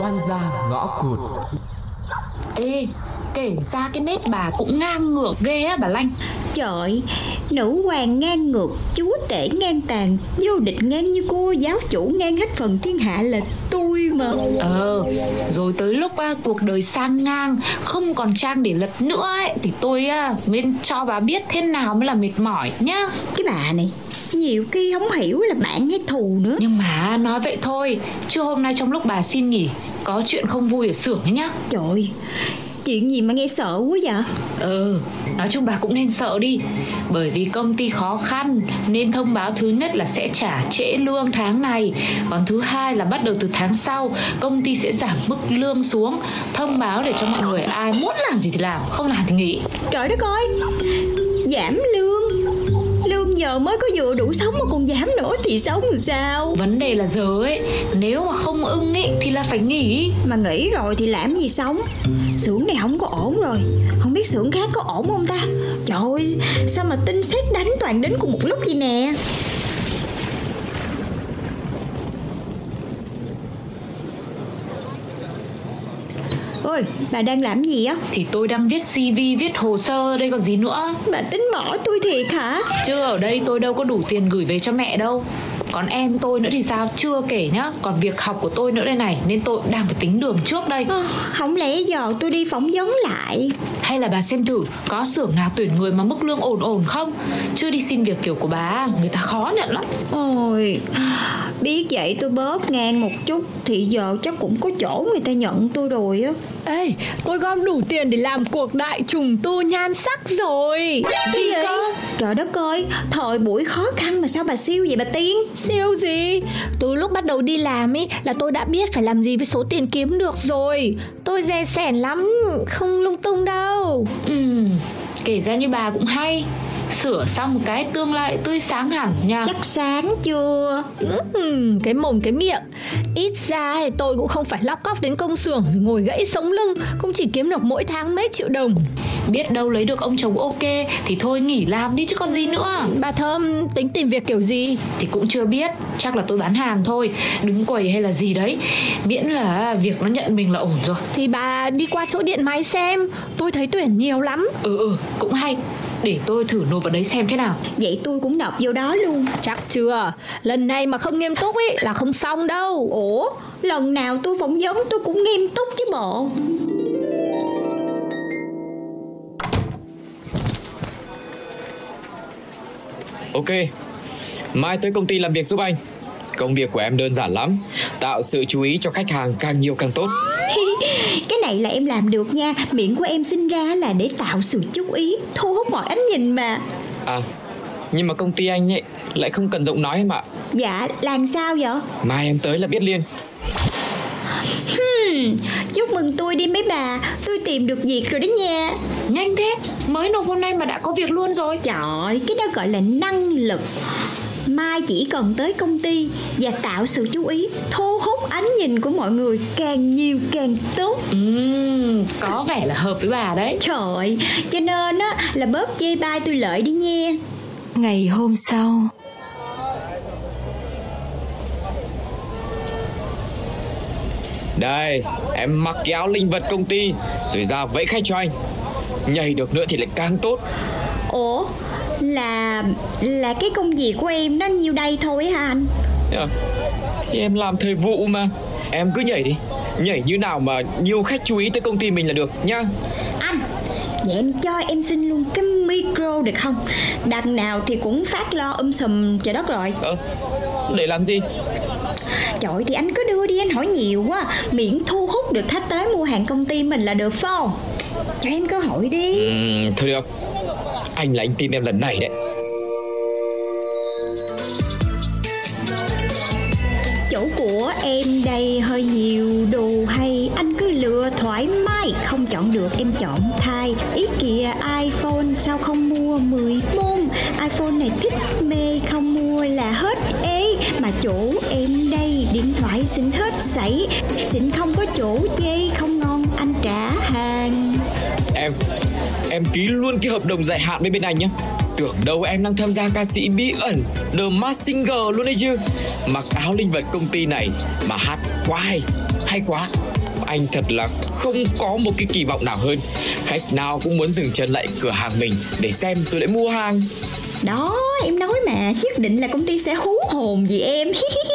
oan gia ngõ cụt. Ê, kể ra cái nét bà cũng ngang ngược ghê á bà Lanh. Trời, nữ hoàng ngang ngược, chúa tể ngang tàn, vô địch ngang như cô, giáo chủ ngang hết phần thiên hạ là tôi mà. Ờ, rồi tới lúc à, cuộc đời sang ngang Không còn trang để lật nữa ấy Thì tôi à, mới cho bà biết thế nào mới là mệt mỏi nhá. Cái bà này, nhiều khi không hiểu là bạn hay thù nữa. Nhưng mà nói vậy thôi Chứ hôm nay trong lúc bà xin nghỉ Có chuyện không vui ở xưởng đấy nhá Trời, chuyện gì mà nghe sợ quá vậy? Ừ, nói chung bà cũng nên sợ đi Bởi vì công ty khó khăn Nên thông báo thứ nhất là sẽ trả trễ lương tháng này Còn thứ hai là bắt đầu từ tháng sau Công ty sẽ giảm mức lương xuống Thông báo để cho mọi người ai muốn làm gì thì làm Không làm thì nghỉ Trời đất ơi, giảm lương. Lương giờ mới có vừa đủ sống mà còn giảm nữa thì sống làm sao? Vấn đề là giờ ấy Nếu mà không ưng ý thì là phải nghỉ. Mà nghỉ rồi thì làm gì sống? Xưởng này không có ổn rồi. Không biết xưởng khác có ổn không ta? Trời ơi Sao mà tin sét đánh toàn đến cùng một lúc vậy nè Ôi bà đang làm gì á? Thì tôi đang viết CV, viết hồ sơ đây còn gì nữa? Bà tính bỏ tôi thiệt hả? Chứ ở đây tôi đâu có đủ tiền gửi về cho mẹ đâu Còn em tôi nữa thì sao? Chưa kể nhá. Còn việc học của tôi nữa đây này Nên tôi cũng đang phải tính đường trước đây. Ờ, Không lẽ giờ tôi đi phỏng vấn lại? Hay là bà xem thử Có xưởng nào tuyển người mà mức lương ổn ổn không? Chứ đi xin việc kiểu của bà Người ta khó nhận lắm. Ôi Biết vậy tôi bớt ngang một chút Thì giờ chắc cũng có chỗ người ta nhận tôi rồi á. Ê, tôi gom đủ tiền để làm cuộc đại trùng tu nhan sắc rồi. Gì vậy? Trời đất ơi Thời buổi khó khăn mà sao bà siêu vậy bà Tiên? Siêu gì? Từ lúc bắt đầu đi làm ý là tôi đã biết phải làm gì với số tiền kiếm được rồi. Tôi dè sẻn lắm, không lung tung đâu. Ừm, Kể ra như bà cũng hay. Sửa xong một cái tương lai tươi sáng hẳn nha. Chắc sáng chưa? Ừm, cái mồm cái miệng. Ít ra thì tôi cũng không phải lóc cóc đến công xưởng rồi ngồi gãy sống lưng Cũng chỉ kiếm được mỗi tháng mấy triệu đồng Biết đâu lấy được ông chồng ok Thì thôi nghỉ làm đi chứ còn gì nữa. Bà Thơm tính tìm việc kiểu gì? Thì cũng chưa biết Chắc là tôi bán hàng thôi Đứng quầy hay là gì đấy. Miễn là việc nó nhận mình là ổn rồi. Thì bà đi qua chỗ điện máy xem Tôi thấy tuyển nhiều lắm. Ừ ừ cũng hay. Để tôi thử nộp vào đấy xem thế nào. Vậy tôi cũng nộp vô đó luôn. Chắc chưa? Lần này mà không nghiêm túc ý là không xong đâu. Ủa Lần nào tôi phỏng vấn tôi cũng nghiêm túc chứ bộ Ok, mai tới công ty làm việc giúp anh. Công việc của em đơn giản lắm, tạo sự chú ý cho khách hàng càng nhiều càng tốt. Cái này là em làm được nha Miệng của em sinh ra là để tạo sự chú ý Thu hút mọi ánh nhìn mà À, nhưng mà công ty anh ấy lại không cần giọng nói em ạ. Dạ làm sao vậy Mai em tới là biết liền. Hmm, Chúc mừng tôi đi mấy bà. Tôi tìm được việc rồi đó nha. Nhanh thế Mới nộp hôm nay mà đã có việc luôn rồi. Trời ơi, cái đó gọi là năng lực. Mai chỉ cần tới công ty và tạo sự chú ý, thu hút ánh nhìn của mọi người càng nhiều càng tốt. Ừm, Có vẻ là hợp với bà đấy. Trời ơi, cho nên á là bớt chê bai tôi lợi đi nha. Ngày hôm sau Đây, em mặc cái áo linh vật công ty rồi ra vẫy khách cho anh. Nhảy được nữa thì lại càng tốt. Ủa, là là cái công việc của em nó nhiêu đây thôi hả anh? Nhá. Thì em làm thời vụ mà. Em cứ nhảy đi. Nhảy như nào mà nhiều khách chú ý tới công ty mình là được nhá. Anh, vậy em cho em xin luôn cái micro được không? Đằng nào thì cũng phát lo um sùm trời đất rồi. Ờ, để làm gì? Trời thì anh cứ đưa đi anh hỏi nhiều quá. Miễn thu hút được khách tới mua hàng công ty mình là được phải không? Cho em cơ hội đi. Ừm, thôi được. Anh là anh tin em lần này đấy. Chỗ của em đây hơi nhiều đồ hay. Anh cứ lựa thoải mái. Không chọn được em chọn thay. Ý kìa iPhone sao không mua 14 iPhone này thích mê không mà chỗ em đây. Điện thoại xin hết sảy. Xin không có chỗ chê không ngon anh trả hàng. Em, em ký luôn cái hợp đồng dài hạn với bên anh nhá. Tưởng đâu em đang tham gia ca sĩ bí ẩn The Mask Singer luôn đấy chứ. Mặc áo linh vật công ty này mà hát quá hay Hay quá. Anh thật là không có một cái kỳ vọng nào hơn. Khách nào cũng muốn dừng chân lại cửa hàng mình để xem rồi lại mua hàng đó em nói mà nhất định là công ty sẽ hú hồn vì em.